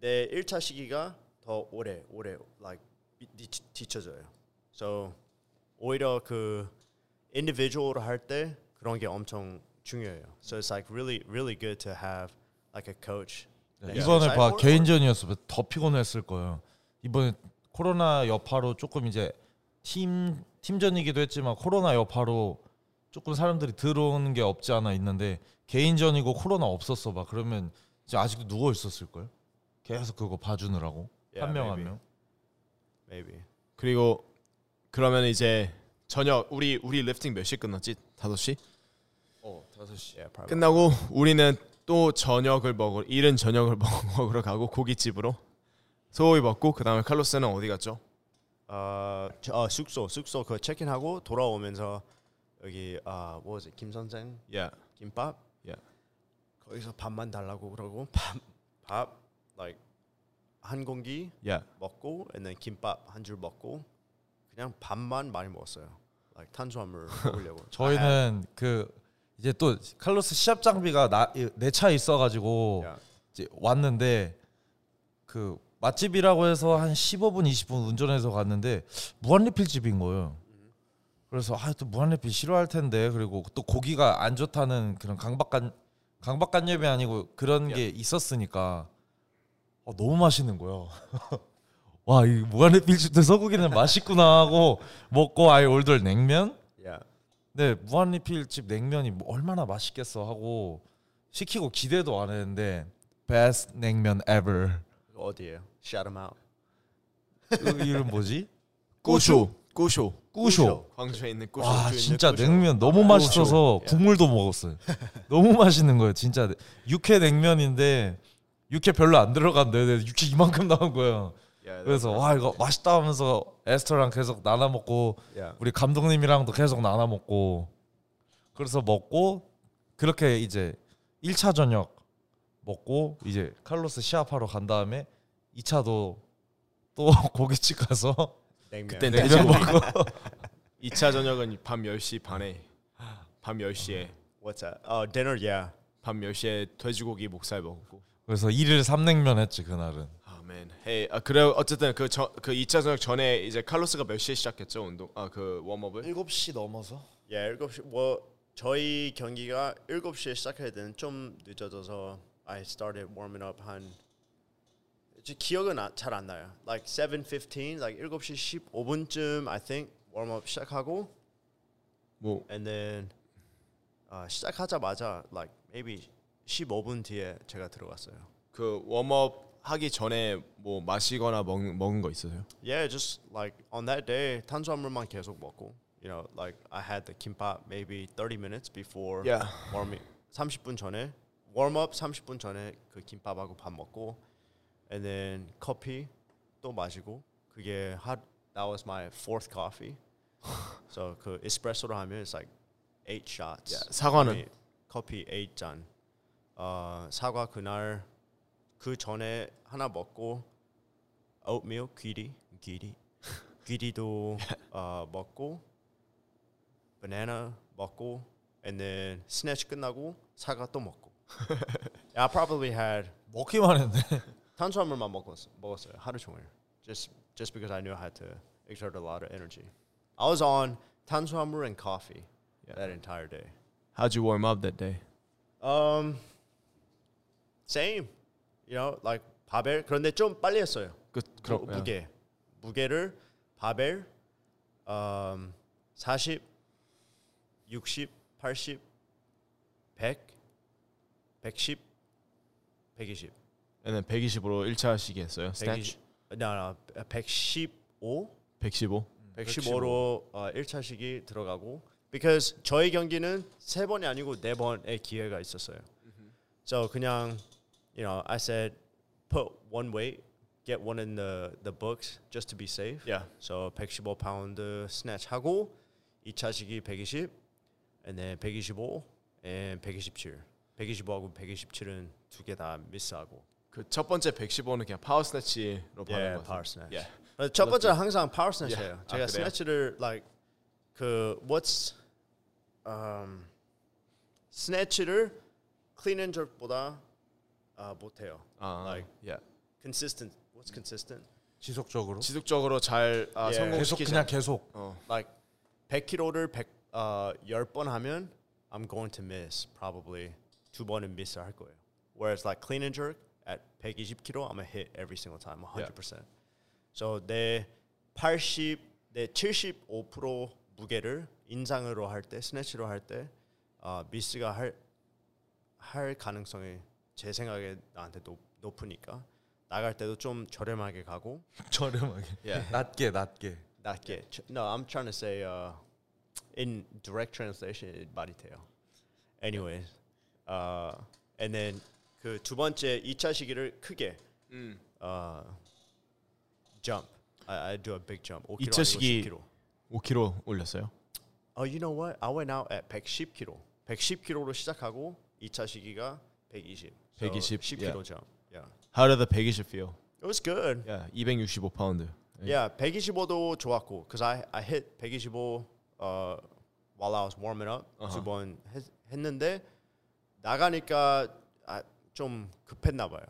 내 1차 시기가 더 오래 오래 like 뒤- 뒤쳐져요. So 오히려 그 individual 할때 그런 게 엄청 중요해요. So it's like really really good to have like a coach. 네, 이번에 knows. 봐 or- 개인전이었으면 더 피곤했을 거예요. 이번에 코로나 여파로 조금 이제 팀 팀전이기도 했지만 코로나 여파로 조금 사람들이 들어오는 게 없지 않아 있는데 개인전이고 코로나 없었어 봐. 그러면 이제 아직도 누워 있었을 걸. 계속 그거 봐주느라고 Yeah, 한명한 maybe. 명. maybe. 그리고 그러면 이제 저녁 우리 우리 리프팅 몇시 끝났지? 5시? 어 다섯 시. Yeah, probably. 끝나고 우리는 또 저녁을 먹으러 이른 저녁을 먹으러 가고 고깃집으로 소고기 먹고 그다음에 칼로스는 어디 갔죠? 어, 저- 어 숙소 숙소 그 체크인하고 돌아오면서 여기 아 뭐지 김 선생 야. 김밥 Yeah. 거기서 밥만 달라고 그러고 밥밥 like 한 공기 야. 먹고 and then 김밥 한 줄 먹고 그냥 밥만 많이 먹었어요. like 탄수화물 먹으려고. 저희는 그 이제 또 칼로스 시합 장비가 내차 있어가지고. 이제 왔는데 그 맛집이라고 해서 한 15분 20분 운전해서 갔는데 무한리필 집인 거예요. 그래서 아또 무한리필 싫어할 텐데 그리고 또 고기가 안 좋다는 그런 강박관 강박관념이 아니고 그런 게 있었으니까 어, 너무 맛있는 거예요. 와, 이 무한리필 집도 소고기는 맛있구나 하고 먹고 아예 올돌 냉면. 네 무한리필 집 냉면이 뭐 얼마나 맛있겠어 하고 시키고 기대도 안 했는데 best 냉면 ever 어디에요? Shout them out. 그 이름 뭐지? 꾸쇼. 꾸쇼. 꾸쇼 광주에 있는 꾸쇼. 와 진짜. 냉면 너무 맛있어서 예. 국물도 먹었어요 너무 맛있는 거예요 진짜 육회 냉면인데 육회 별로 안 들어간대 근데 육회 이만큼 나온 거예요 야, 그래서 와 이거 맛있다 하면서 에스터랑 계속 나눠 먹고 Yeah. 우리 감독님이랑도 계속 나눠 먹고 그래서 먹고 그렇게 이제 1차 저녁 먹고 이제 칼로스 시합하러 간 다음에 2차도 또 고깃집 가서 냉면. 그땐 냉면 돼지고기. 먹고 2차 저녁은 밤 10시 반에 밤 10시에 What's that? Oh, dinner. Yeah. 밤 10시에 돼지고기 목살 먹고 그래서 1일 3냉면 했지 그날은 아멘. 헤이. 아 그래 어쨌든 그저그 2차 저녁 전에 이제 칼로스가 몇 시에 시작했죠 운동? 아 그 웜업을? 7시 넘어서 예, 7시 뭐 저희 경기가 7시에 시작해야 되는 좀 늦어져서 I started warming up 한저 기억은 잘 안 나요. Like 7:15, like 7시 15분쯤 I think warm-up 시작하고 뭐 and then 아, 시작하자마자 like maybe 15분 뒤에 제가 들어갔어요. 그 웜업 하기 전에 뭐 마시거나 먹, 먹은 거 있으세요? Yeah, just like on that day 탄수화물만 계속 먹고 you know like I had the kimbap maybe 30 minutes before Yeah. warming 30분 전에 warm up 30분 전에 그 김밥하고 밥 먹고 and then 커피 또 마시고 그게 하, that was my fourth coffee. so 그 에스프레소로 하면 it's like eight shots. Yeah, 사과는? 커피 eight 잔. 어, 사과 그날 그 전에 하나 먹고 oatmeal 귀리 귀리 귀리도 어, 먹고 banana 먹고 and then snatch 끝나고 사과 또 먹고. I probably had 먹기만 했네. 탄수화물만 먹었, 먹었어요 하루 종일. Just just because I knew I had to exert a lot of energy. I was on 탄수화물 and coffee that entire day. How'd you warm up that day? Um, same. You know, like 바벨 그런데 좀 빨리 했어요. 그 무, 그럼 예. 무게 무게를 바벨 um, 40, 60, 80, 100, 110, 120. 얘는 120으로 1차 시기 했어요. 120, no, no, 115, 115. 115로 어, 1차식이 들어가고 because 저희 경기는 세 번이 아니고 네 번의 기회가 있었어요. So 그냥 you know I said put one weight, get one in the the books just to be safe. Yeah. So 115 파운드 스냅 하고 2차식이 120, and then 125 and 127. 125하고 127은 두 개 다 미스하고. 그 첫 번째 115는 그냥 파워 스네치로 받은 Yeah, 거 power 같아요. snatch. Yeah. 어, 첫 번째 항상 파워 스냅이에요. Yeah. 아, 제가 그래요? 스냅치를 like 그 what's um 스냅치를 clean and jerk보다 아, 못해요. 아, Like yeah. consistent. What's consistent? 지속적으로. 지속적으로 잘 아, Yeah. 계속 성공시키자. 그냥 계속. 어. Like 100kg를 100 어, 10번 하면 I'm going to miss probably 두 번은 미스 할 거예요. Whereas like clean and jerk at 120kg I'm gonna hit every single time 100%. So 내 80, 내 75% 무게를 인상으로 할 때, 스네치로 할 때 어, 미스가 할, 할 가능성이 제 생각에 나한테 높, 높으니까 나갈 때도 좀 저렴하게 가고 저렴하게. Yeah. 낮게 낮게. 낮게. No, I'm trying to say uh, in direct translation 많이 돼요. Anyways, uh, and then 그 두 번째 2차 시기를 크게 음. uh, jump. I, I do a big jump. 5kg 2차 시기 10kg. 5kg 올렸어요. Oh, you know what? I went out at 110kg. 110kg로 시작하고 2차 시기가 120. So 120, 10kg yeah. jump. Yeah. How did the 120 feel? It was good. Yeah, 265 파운드. Yeah, 125도 좋았고, because I I hit 125 uh, while I was warming up Uh-huh. 두번 했는데 나가니까 아, 좀 급했나 봐요.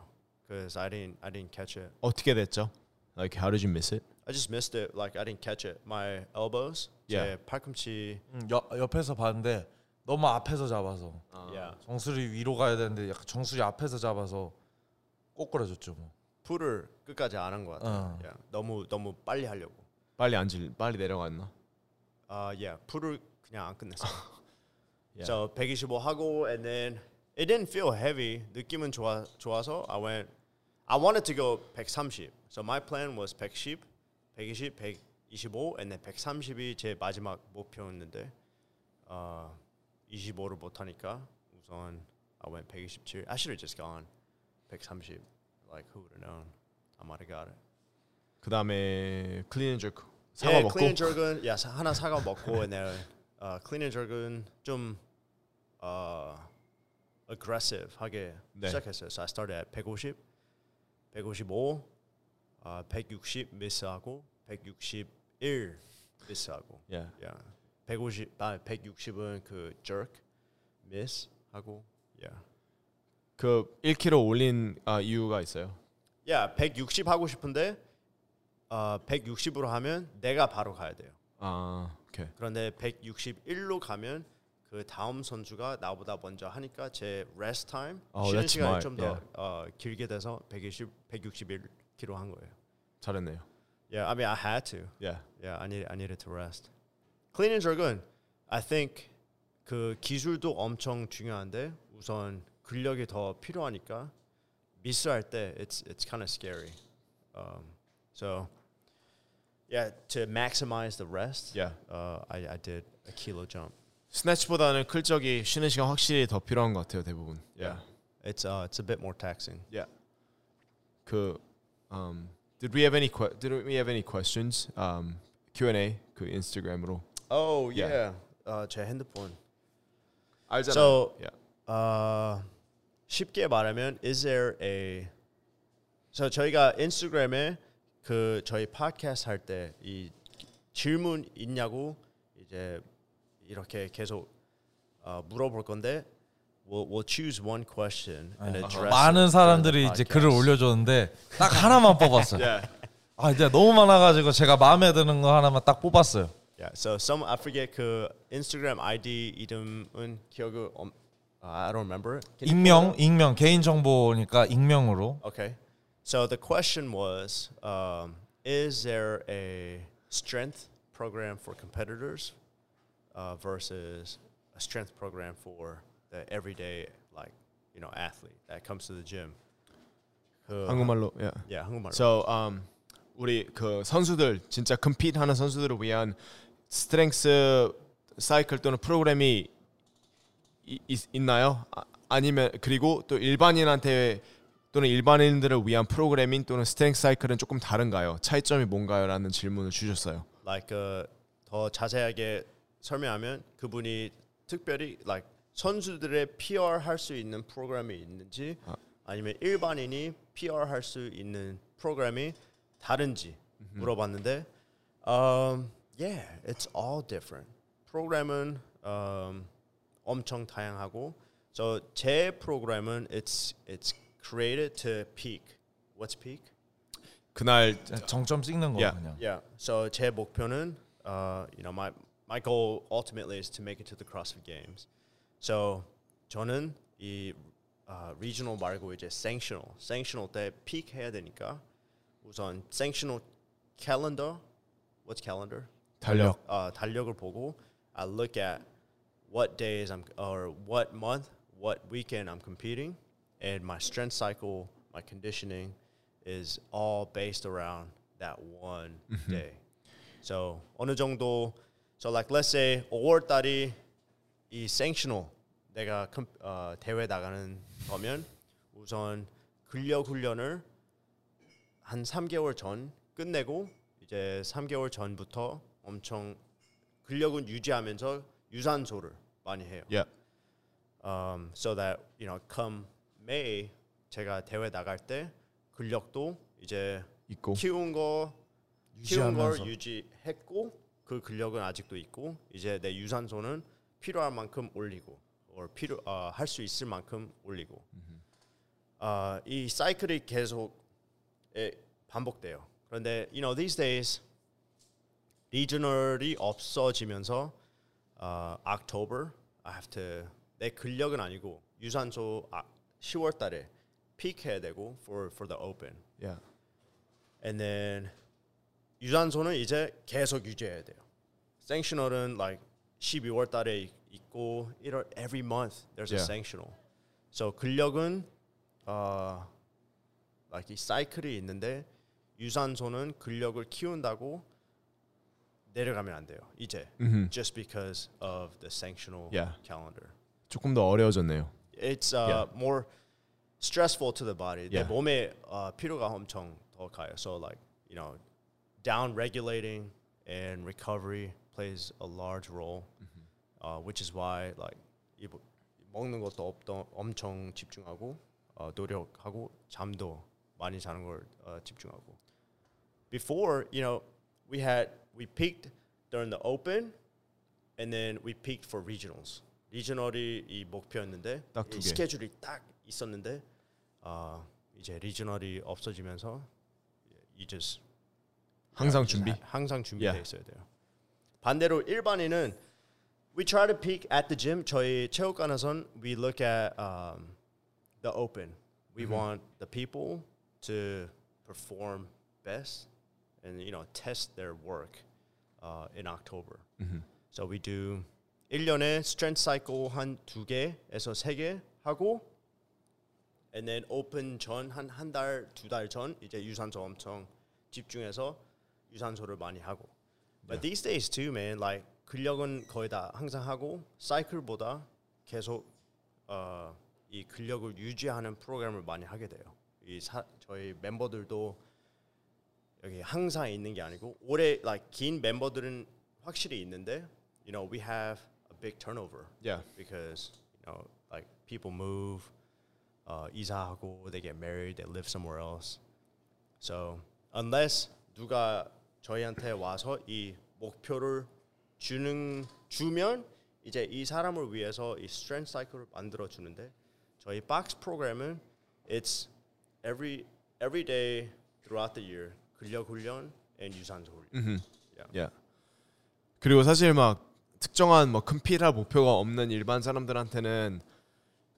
Because I didn't I didn't catch it. 어떻게 됐죠? Like how did you miss it? I just missed it. Like I didn't catch it. My elbows, Yeah. 제 팔꿈치. 음, 옆 옆에서 봤는데 너무 앞에서 잡아서 Yeah. 정수리 위로 가야 되는데 약간 정수리 앞에서 잡아서 꼬꾸라졌죠 뭐. 풀을 끝까지 안 한 것 같아요. 어. Yeah. 너무 너무 빨리 하려고. 빨리 앉을 빨리 내려갔나? 아, yeah. 풀을 그냥 안 끝냈어요. Yeah. So 125 하고 and then it didn't feel heavy. 느낌은 좋아 좋아서 I went I wanted to go 130. So my plan was 110, 120, 125 and then 130이 제 마지막 목표였는데 어 25를 못 하니까 우선 I went 127. I should have just gone 130. Like who would have known? I might have got it. 그 다음에 클린 앤 jerk 사과 예, 먹고 클린 앤 저건 야 사- 하나 사과 먹고 and then 어, 클린 앤 저건 좀 어, aggressive 하게 네. 시작했어요. So I started at 150, 155, 어, 160 미스하고 161 미스하고. Yeah. Yeah. 150, 아 160은 그 jerk miss 하고. Yeah. 그 1kg 올린 아, 이유가 있어요. Yeah, 160 하고 싶은데 어, 160으로 하면 내가 바로 가야 돼요. 아, 오케이. 그런데 161로 가면 그그 다음 선수가 나보다 먼저 하니까 제 rest time Oh, 쉬는 시간이 smart. 좀더 Yeah. 어, 길게 돼서 120 161kg 한 거예요. 잘했네요. Yeah, I mean I had to. Yeah. Yeah, I needed I needed to rest. clean and jerk은 I think 그 기술도 엄청 중요한데 우선 근력이 더 필요하니까 미스할 때 it's it's kind of scary. Um, so yeah, to maximize the rest, Yeah. uh, I I did a kilo jump. 스네치보다는 클적이 쉬는 시간 확실히 더 필요한 것 같아요 대부분. Yeah. It's uh it's a bit more taxing. Yeah. 그 um, did we have any que- did we have any questions? Um, Q&A 그 인스타그램으로. Oh Yeah. yeah, uh, 제 핸드폰. 알잖아요. So yeah. 어, 쉽게 말하면 is there a so 저희가 인스타그램에 그 저희 팟캐스트 할 때 이 질문 있냐고 이제 이렇게 계속 어, 물어볼 건데 we'll, we'll choose one question and 네. address 많은 it 사람들이 이제 the 글을 podcast. 올려줬는데 딱 하나만 뽑았어요. Yeah. 아 이제 너무 많아가지고 제가 마음에 드는 거 하나만 딱 뽑았어요. Yeah, so some I forget 그 인스타그램 아이디 이름은 기억을 엄, uh, I don't remember. it. Can you pull it 익명, up? 익명, 개인 정보니까 익명으로. Okay. So the question was um, Is there a strength program for competitors uh, versus a strength program for the everyday, like, you know, athlete that comes to the gym? 그, 한국말로. Yeah. yeah, 한국말로. So um, 우리 그 선수들 진짜 컴피트 하는 선수들을 위한 스트렝스 사이클 또는 프로그램이 이, 있, 있나요? 아, 아니면 그리고 또 일반인한테 또는 일반인들을 위한 프로그래밍 또는 스트렝스 사이클은 조금 다른가요? 차이점이 뭔가요?라는 질문을 주셨어요. like uh, 더 자세하게 설명하면 그분이 특별히 like 선수들의 PR 할 수 있는 프로그램이 있는지 아. 아니면 일반인이 PR 할 수 있는 프로그램이 다른지 물어봤는데 um, yeah, it's all different. 프로그램은 um, 엄청 다양하고 so 제 프로그램은 it's it's created to peak. What's peak? 그날 정점 찍는 거 Yeah. 그냥. Yeah. So 제 목표는 uh, you know my my goal ultimately is to make it to the CrossFit Games. So 저는 이 uh, regional 말고 이제 sanctional, sanctional 때 peak 해야 되니까 우선 sanctional calendar. What's calendar? 달력. 어, 달력을 보고 I look at what days I'm or what month, what weekend I'm competing, and my strength cycle, my conditioning is all based around that one day. So 어느 정도 so like let's say 5월 달이 이 sanctional 내가 컴, 어, 대회 나가는 거면 우선 근력 훈련을 한 3개월 전 끝내고 이제 3개월 전부터 엄청 근력은 유지하면서 유산소를 많이 해요. Yeah. Um, so that you know, come May 제가 대회 나갈 때 근력도 이제 있고. 키운 거 키운 걸. 유지했고 그 근력은 아직도 있고 이제 내 유산소는 필요할 만큼 올리고 or 필요 어, 할수 있을 만큼 올리고 어, 이 사이클이 계속 에, 반복돼요. 그런데 you know these days 리저널이 없어지면서 어, October I have to 내 근력은 아니고 유산소 아, 10월 달에 peak 해야 되고 for for the open. Yeah. And then 유산소는 이제 계속 유지해야 돼요. sanctional은 like 12월 달에 있고 1월 every month there's a Yeah. sanctional. So 근력은 어 like 이 사이클이 있는데 유산소는 근력을 키운다고 내려가면 안 돼요. 이제 음흠. just because of the sanctional Yeah. calendar. 조금 더 어려워졌네요. It's uh, Yeah. more stressful to the body. Yeah. 내 몸에 어, 피로가 엄청 더 가요. So like you know, down regulating and recovery plays a large role, uh, which is why like 이 뭐- 먹는 것도 없던 엄청 집중하고 어, 노력하고 잠도 많이 자는 걸 어, 집중하고. Before you know, we had we peaked during the open, and then we peaked for regionals. 리저널이 이 목표였는데 딱두 이 개. 스케줄이 딱 있었는데 어, 이제 리저널이 없어지면서 you just 항상 just 준비. 하- 항상 준비돼 Yeah. 있어야 돼요. 반대로 일반인은 we try to peak at the gym. 저희 체육관에선 we look at um, the open. We want the people to perform best and you know test their work uh, in October. So we do 1년에 strength cycle 한 두 개에서 세 개 하고 and then open 전 한 한 달 두 달 전 이제 유산소 엄청 집중해서 유산소를 많이 하고. But these days too, man, like 근력은 거의 다 항상 하고 사이클보다 계속 어, 이 근력을 유지하는 프로그램을 많이 하게 돼요. 이 사, 저희 멤버들도 여기 항상 있는 게 아니고 올해 like 긴 멤버들은 확실히 있는데, you know, we have a big turnover Yeah. because you know, like people move, uh, 이사하고 they get married, they live somewhere else. So unless 누가 저희한테 와서 이 목표를 주는 주면 이제 이 사람을 위해서 이 strength cycle를 만들어 주는데 저희 박스 프로그램은 it's every every day throughout the year 근력 훈련 and 유산소 훈련. 야. 그리고 사실 막 특정한 뭐 컴피트할 목표가 없는 일반 사람들한테는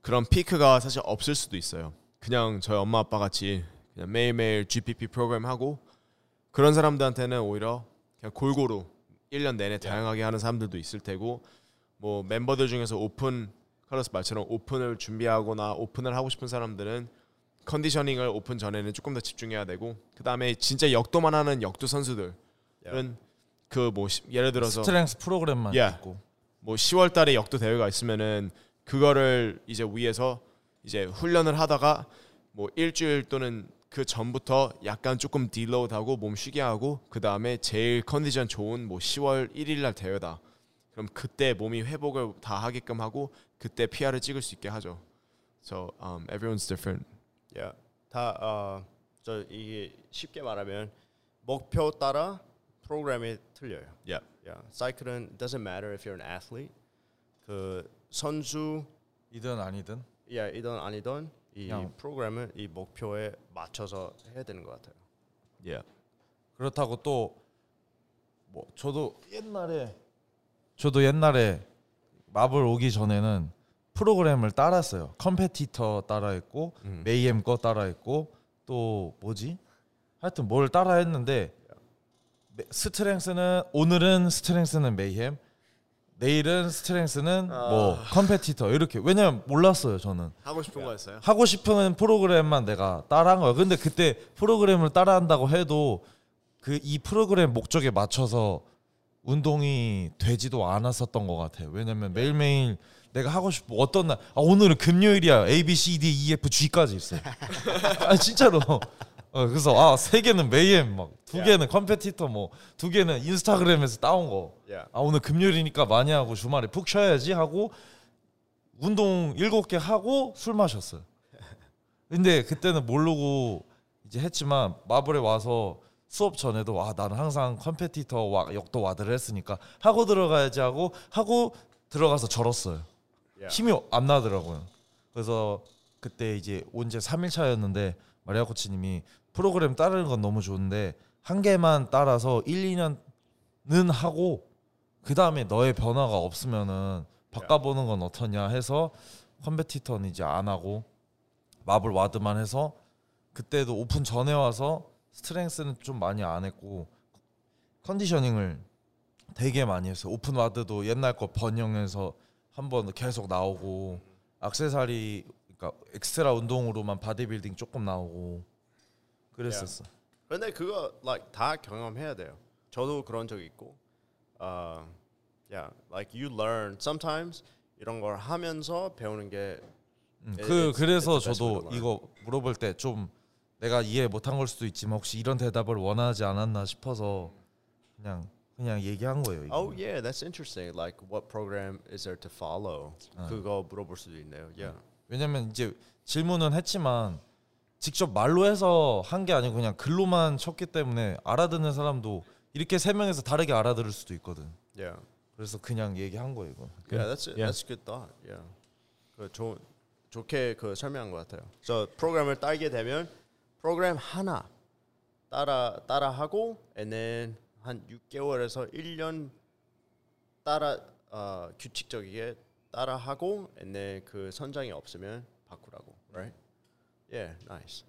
그런 피크가 사실 없을 수도 있어요. 그냥 저희 엄마 아빠 같이 그냥 매일매일 GPP 프로그램 하고 그런 사람들한테는 오히려 그냥 골고루 1년 내내 다양하게 하는 사람들도 있을 테고 뭐 멤버들 중에서 오픈 카를로스 말처럼 오픈을 준비하거나 오픈을 하고 싶은 사람들은 conditioning을 오픈 전에는 조금 더 집중해야 되고 그 다음에 진짜 역도만 하는 역도 선수들은 그뭐 예를 들어서 strength 프로그램만 Yeah. 있고 뭐 10월 달에 역도 대회가 있으면은 그거를 이제 위에서 이제 훈련을 하다가 뭐 일주일 또는 그 전부터 약간 조금 딜로우하고 몸 쉬게 하고 그 다음에 제일 컨디션 좋은 뭐 10월 1일 날 대회다. 그럼 그때 몸이 회복을 다 하게끔 하고 그때 PR을 찍을 수 있게 하죠. So um, everyone's different. Yeah. 다 어 저 이게 쉽게 말하면 목표 따라 프로그램이 틀려요. Yeah. Yeah. 사이클은 doesn't matter if you're an athlete. 그 선수 이든 아니든 야 이든 아니든 이 그냥- 프로그램은 이 목표에 맞춰서 해야 되는 것 같아요. Yeah. 그렇다고 또 뭐 저도 옛날에 저도 옛날에 마블 오기 전에는 프로그램을 따랐어요. Competitor 따라했고 Mayhem 거 따라했고 또 뭐지? 하여튼 뭘 따라했는데 메- strength는 오늘은 strength는 Mayhem 내일은 strength는 뭐 Competitor 이렇게 왜냐면 몰랐어요 저는 하고 싶은 거였어요. 하고 싶은 프로그램만 내가 따라한 거야. 근데 그때 프로그램을 따라한다고 해도 그 이 프로그램 목적에 맞춰서 운동이 되지도 않았었던 것 같아요. 왜냐면 매일매일 내가 하고 싶은 어떤 날 아, 오늘은 금요일이야 A B C D E F G까지 있어. 아 진짜로. 어, 그래서 아 세 개는 Mayhem 막 두 개는 Competitor 뭐 두 개는 Instagram에서 따온 거. Yeah. 아 오늘 금요일이니까 많이 하고 주말에 푹 쉬어야지 하고 운동 일곱 개 하고 술 마셨어요. 근데 그때는 모르고 이제 했지만 마블에 와서 수업 전에도 아 나는 항상 Competitor 와, 역도 WOD를 했으니까 하고 들어가야지 하고 하고 들어가서 절었어요. 힘이 안 나더라고요. 그래서 그때 이제 온지 3일 차였는데 마리아 코치님이 프로그램 따르는 건 너무 좋은데 한 개만 따라서 1, 2년은 하고 그 다음에 너의 변화가 없으면은 바꿔보는 건 어떠냐 해서 Competitor는 이제 안 하고 마블 WOD만 해서 그때도 오픈 전에 와서 strength는 좀 많이 안 했고 conditioning을 되게 많이 했어요. 오픈 WOD도 옛날 거 반영해서 한번 계속 나오고 accessory 그러니까 엑스트라 운동으로만 바디빌딩 조금 나오고 그랬었어. 근데 그거 like 다 경험해야 돼요. 저도 그런 적 있고. 어, yeah, like you learn sometimes 이런 걸 하면서 배우는 게 음, 그 it's- 그래서 it's 저도. 이거 물어볼 때 좀 내가 이해 못한 걸 수도 있지만 혹시 이런 대답을 원하지 않았나 싶어서 그냥 그냥 얘기한 거예요. 이거. Oh yeah, that's interesting. Like what program is there to follow? 그거 물어볼 수도 있네요. Yeah. 왜냐면 이제 질문은 했지만 직접 말로 해서 한 게 아니고 그냥 글로만 쳤기 때문에 알아듣는 사람도 이렇게 세 명에서 다르게 알아들을 수도 있거든. Yeah. 그래서 그냥 얘기한 거예요. 이거. Yeah, that's a, Yeah. that's a good thought. Yeah. 그 좋, 좋게 그 설명한 것 같아요. 그래서 프로그램을 따게 되면 프로그램 하나 따라 따라 하고 and then 한 6개월에서 1년 따라 어, 규칙적이게 따라하고 근데 그 선장이 없으면 바꾸라고. Right? Yeah, nice.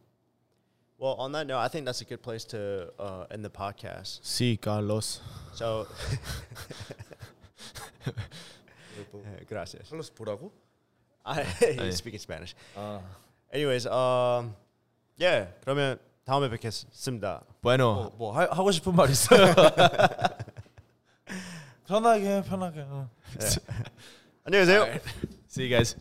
Well, on that note, I think that's a good place to uh, end the podcast. Sí, Carlos. So, Eh, gracias. 플러스 보라고? I he's speaking Spanish. 아. Anyways, um, yeah. 그러면 다음에 뵙겠습니다. Bueno. 뭐, 뭐 하, 하고 싶은 말 있어요? 편하게 편하게. 응. 안녕히 계세요. See you guys.